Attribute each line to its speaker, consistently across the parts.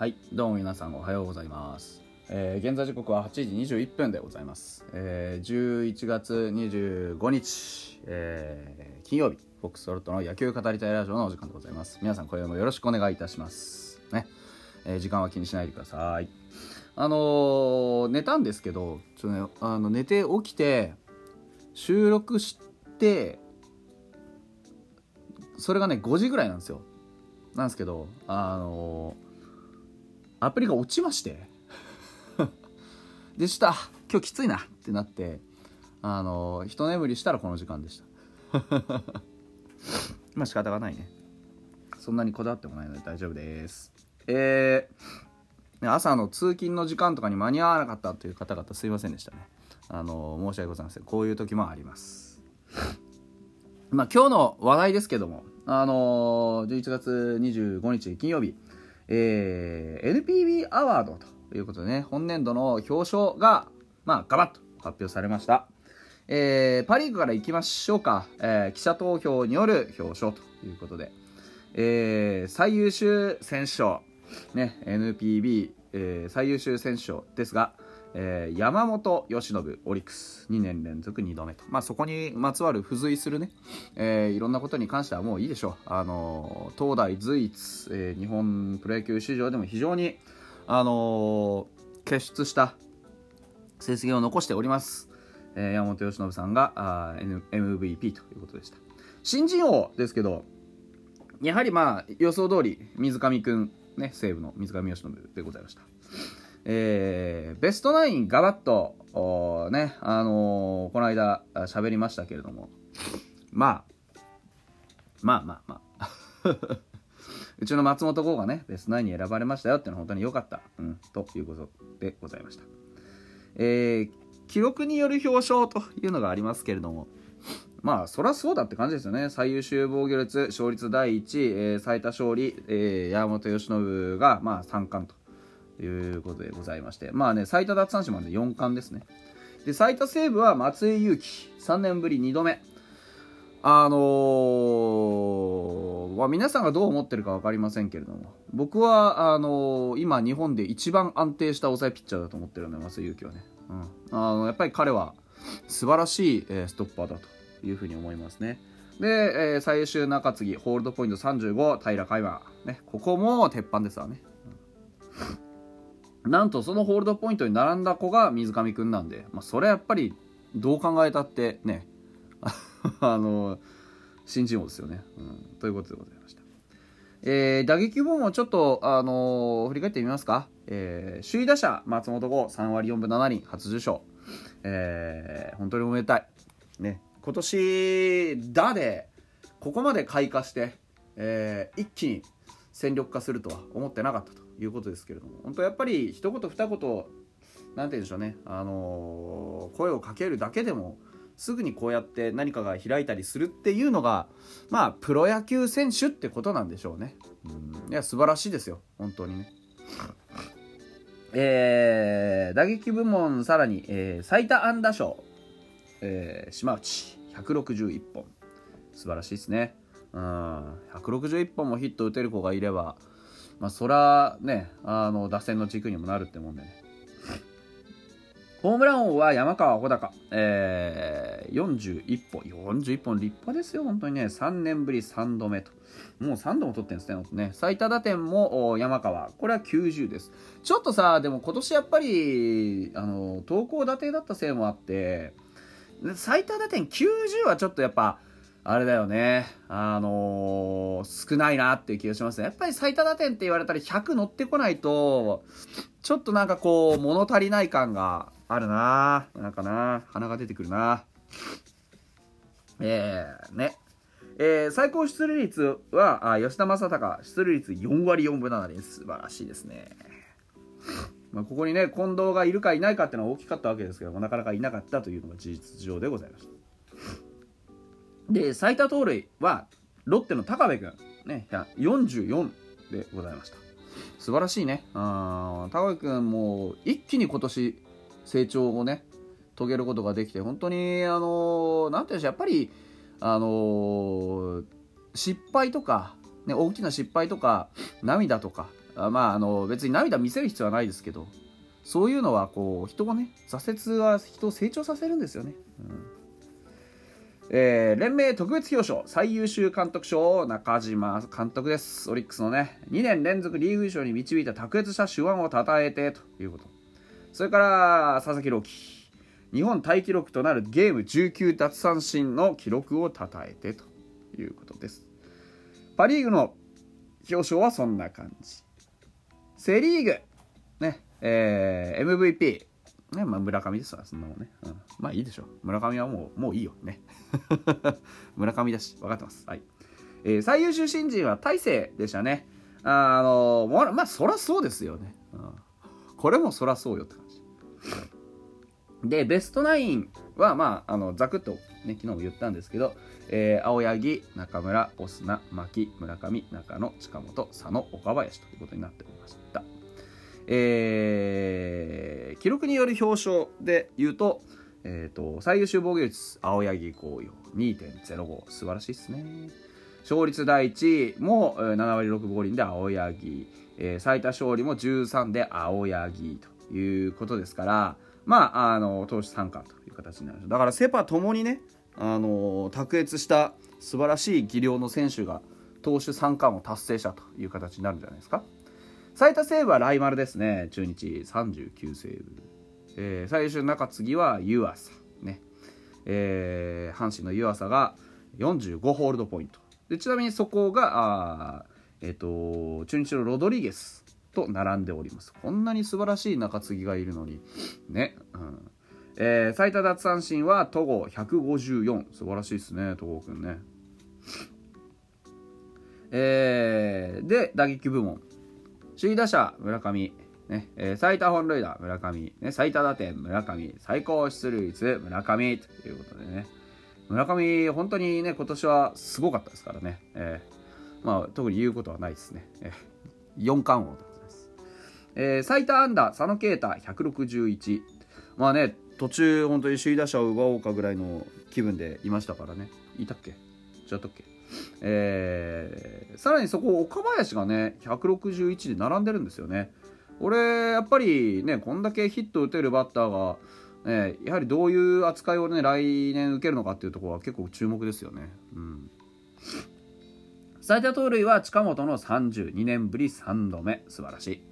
Speaker 1: はい、どうも皆さんおはようございます。えー現在時刻は8時21分でございます。えー11月25日、えー金曜日、フォックストロットの野球語りたいラジオのお時間でございます。皆さん、今夜もよろしくお願いいたします。ね。えー時間は気にしないでください。あのー寝たんですけど、ちょっとね、あの寝て起きて、収録して、それがね、5時ぐらいなんですよ。なんですけど、あのーアプリが落ちまして。でした。今日きついなってなって。あの一眠りしたらこの時間でした。まあ仕方がないね。そんなにこだわってもないので大丈夫です。えーね朝の通勤の時間とかに間に合わなかったという方々すいませんでしたね。あの申し訳ございません。こういう時もあります。まあ今日の話題ですけどもあの11月25日金曜日えー NPB アワードということでね、本年度の表彰が、まあ、ガバッと発表されました。えーパ・リーグからいきましょうか、えー記者投票による表彰ということで、えー最優秀選手賞、ね、NPB、えー最優秀選手賞ですが、えー山本由伸オリックス2年連続2度目と、まあ、そこにまつわる付随するね、えーいろんなことに関してはもういいでしょう、あのー東大随一、え日本プロ野球史上でも非常に、あのー傑出した成績を残しております、え山本由伸さんがあ MVP ということでした。新人王ですけどやはりまあ予想通り水上くんね西武の水上由伸でございました。えーベストナインガバッとねあのーこの間喋りましたけれども。まあまあまあまあ。うちの松本剛がねベストナインに選ばれましたよっていうのは本当に良かった、うん、ということでございました。えー記録による表彰というのがありますけれども。まあそりゃそうだって感じですよね。最優秀防御率勝率第1位、えー最多勝利、えー山本由伸がまあ3冠と。いうことでございまして。まあね最多奪三振まで4冠ですね。で最多セーブは松井裕樹。3年ぶり2度目。あのー、皆さんがどう思ってるか分かりませんけれども。僕はあのー今日本で一番安定した抑えピッチャーだと思ってるので松井裕樹はね、うん、あのやっぱり彼は素晴らしい、えーストッパーだというふうに思いますね。で、えー最優秀中継ぎホールドポイント35平海馬、ね、ここも鉄板ですわね、なんとそのホールドポイントに並んだ子が水上くんなんで、まあ、それはやっぱりどう考えたってね。あの新人王ですよね、うん、ということでございました、えー打撃部門をちょっと、あの振り返ってみますか、えー首位打者松本剛3割4分7厘初受賞、えー本当におめでたい、ね、今年打でここまで開花して、えー一気に戦力化するとは思ってなかったと。いうことですけれども本当やっぱり一言二言なんて言うんでしょうね、あの声をかけるだけでもすぐにこうやって何かが開いたりするっていうのがまあプロ野球選手ってことなんでしょうね。うんいや素晴らしいですよ本当にね。えー打撃部門さらに、えー最多安打賞、えー島内161本素晴らしいですね。うん161本もヒット打てる子がいればまあそらねあの打線の軸にもなるってもんでね。ホームラン王は山川穂高、えー、41本、41本立派ですよ、本当にね、3年ぶり3度目と、もう3度も取ってんですね、ね。最多打点も山川、これは90です。ちょっとさ、でも今年やっぱり、あの投稿打点だったせいもあって、最多打点90はちょっとやっぱ、あれだよね、あのー少ないなっていう気がしますね。やっぱり最多打点って言われたら100乗ってこないと、ちょっとなんかこう、物足りない感があるななんかな鼻が出てくるなえー、ね。えー最高出塁率は、あ吉田正尚、出塁率4割4分7厘。素晴らしいですね。まあ、ここにね、近藤がいるかいないかっていうのは大きかったわけですけども、なかなかいなかったというのが事実上でございました。で、最多盗塁は、ロッテの高部君、ね、44でございました。素晴らしいね。あー高部君も一気に今年成長をね、遂げることができて、本当に、あのなんていうんでしょう、やっぱり、あの失敗とか、ね、大きな失敗とか涙とかあまああの別に涙見せる必要はないですけどそういうのはこう人をね挫折は人を成長させるんですよね、うんえー、連盟特別表彰最優秀監督賞中島監督です。オリックスのね2年連続リーグ優勝に導いた卓越した手腕を称えてということ。それから佐々木朗希。日本タイ記録となるゲーム19奪三振の記録を称えてということです。パ・リーグの表彰はそんな感じ。セ・リーグ。ねえー、MVP ねまあ、村上ですわそんなもんね、うん、まあいいでしょう。村上はもうもういいよ。ね。村上だし。分かってます。はい。えー、最優秀新人は大勢でしたね。あのまあそらそうですよね、うん、これもそらそうよって感じ。でベストナインはまああのざくっとね昨日も言ったんですけど、えー、青柳中村オスナ牧村上中野近本佐野岡林ということになっておりました。えー、記録による表彰で言うと,、えーと、最優秀防御率青柳紅葉2.05素晴らしいですね。勝率第1位も7割6分5厘で青柳、えー、最多勝利も13で青柳ということですからまああの投手参加という形になるだからセ・パともにねあの卓越した素晴らしい技量の選手が投手三冠を達成したという形になるんじゃないですか。最多セーブはライマルですね。中日39セーブ、えー、最終中継ぎは湯浅ね。えー、阪神の湯浅が45ホールドポイント。でちなみにそこがあ、えーと、中日のロドリゲスと並んでおります。こんなに素晴らしい中継ぎがいるのにね、うん。えー、最多奪三振は戸郷154素晴らしいですね戸郷君ね。えー、で打撃部門。首位打者村上、ねえー、最多本塁打村上、ね、最多打点村上最高出塁率村上ということでね。村上本当にね今年はすごかったですからね、えー、まあ特に言うことはないですね、えー、4冠王でございます、えー、最多安打佐野啓太161まあね途中本当に首位打者を奪おうかぐらいの気分でいましたからね。いたっけ？違ったっけ？えー、さらにそこ岡林がね161で並んでるんですよね俺やっぱりねこんだけヒット打てるバッターがね、やはりどういう扱いをね来年受けるのかっていうところは結構注目ですよね。うん、最多盗塁は近本の32年ぶり3度目素晴らしい。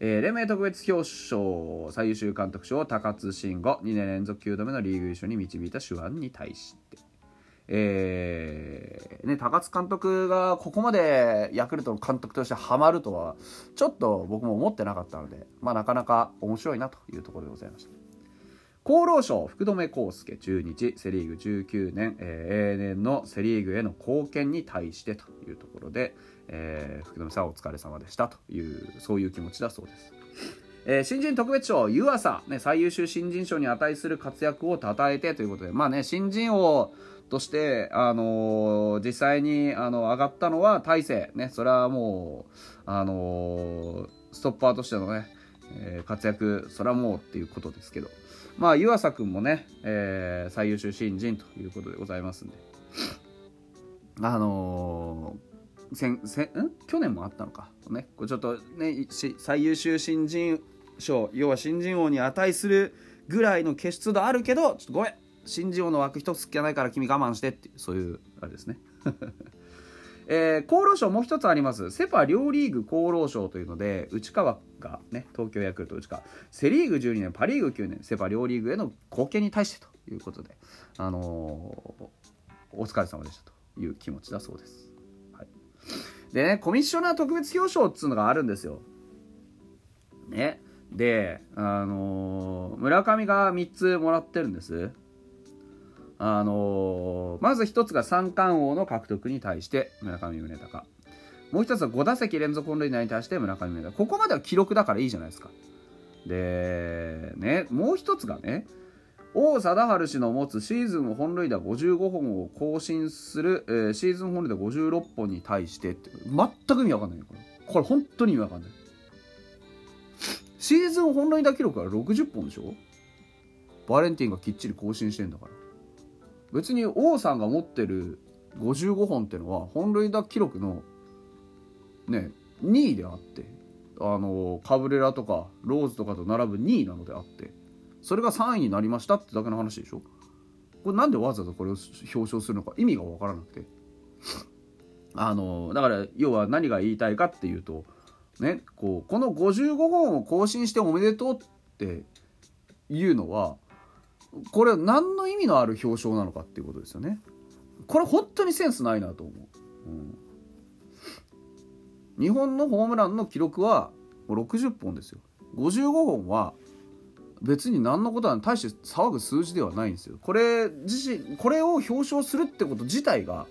Speaker 1: えー、連盟特別表彰最優秀監督賞高津慎吾2年連続9度目のリーグ優勝に導いた手腕に対してえーね、高津監督がここまでヤクルトの監督としてハマるとはちょっと僕も思ってなかったので、まあ、なかなか面白いなというところでございました。厚労省福留孝介中日セ・リーグ19年、えー、永年のセ・リーグへの貢献に対してというところで、えー、福留さんお疲れ様でしたというそういう気持ちだそうです。えー、新人特別賞湯浅、ね、最優秀新人賞に値する活躍を称えてということで。まあね新人王として、あのー、実際にあの上がったのは大勢、ね、それはもう、あのー、ストッパーとしてのね、えー、活躍、それはもうっていうことですけど、まあ、湯浅君もね、えー、最優秀新人ということでございますんで、あのー、せんせん？去年もあったのか、ね、これちょっとね、最優秀新人賞、要は新人王に値するぐらいの傑出度あるけど、ちょっとごめん、新人王の枠一つきゃないから君我慢してっていうそういうあれですね。えー、厚労省もう一つあります。セ・パ両リーグ厚労省というので内川がね東京ヤクルト内川。セ・リーグ12年パ・リーグ9年セ・パ両リーグへの貢献に対してということであのー、お疲れ様でしたという気持ちだそうです、はい、でねコミッショナー特別表彰っつうのがあるんですよ。ね。であのー、村上が3つもらってるんです。あのー、まず一つが三冠王の獲得に対して村上宗隆。もう一つは5打席連続本塁打に対して村上宗隆。ここまでは記録だからいいじゃないですか。でねもう一つがね王貞治氏の持つシーズン本塁打55本を更新する、えー、シーズン本塁打56本に対してって全く意味わかんないよこれ。これ本当に意味わかんない。シーズン本塁打記録は60本でしょ？バレンティンがきっちり更新してんだから。別に王さんが持ってる55本っていうのは本塁打記録のね2位であってあのカブレラとかローズとかと並ぶ2位なのであってそれが3位になりましたってだけの話でしょ？これなんでわざわざこれを表彰するのか意味が分からなくて。あのだから要は何が言いたいかっていうとねこうこの55本を更新しておめでとうっていうのはこれ何の意味のある表彰なのかっていうことですよね。これ本当にセンスないなと思う、うん、日本のホームランの記録はもう60本ですよ。55本は別に何のことは大して騒ぐ数字ではないんですよ。これ自身これを表彰するってこと自体が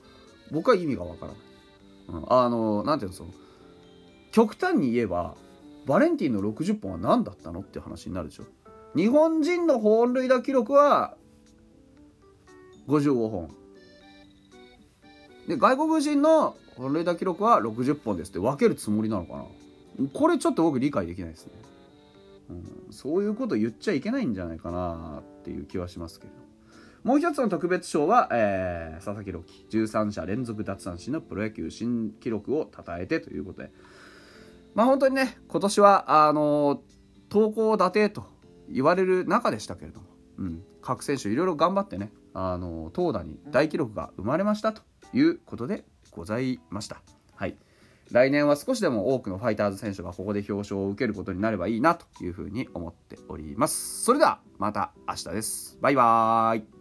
Speaker 1: 僕は意味がわからない、うん、あのなんていうのその極端に言えばバレンティンの60本は何だったのって話になるでしょ。日本人の本塁打記録は55本。で外国人の本塁打記録は60本ですって分けるつもりなのかな。これちょっと僕理解できないですね、うん、そういうこと言っちゃいけないんじゃないかなっていう気はしますけど。もう一つの特別賞は、えー、佐々木朗希。13者連続奪三振のプロ野球新記録を称えてということで。まあ本当にね今年はあの投稿立てと言われる中でしたけれども、うん、各選手いろいろ頑張ってねあの投打に大記録が生まれましたということでございました。はい来年は少しでも多くのファイターズ選手がここで表彰を受けることになればいいなというふうに思っております。それではまた明日です。バイバーイ。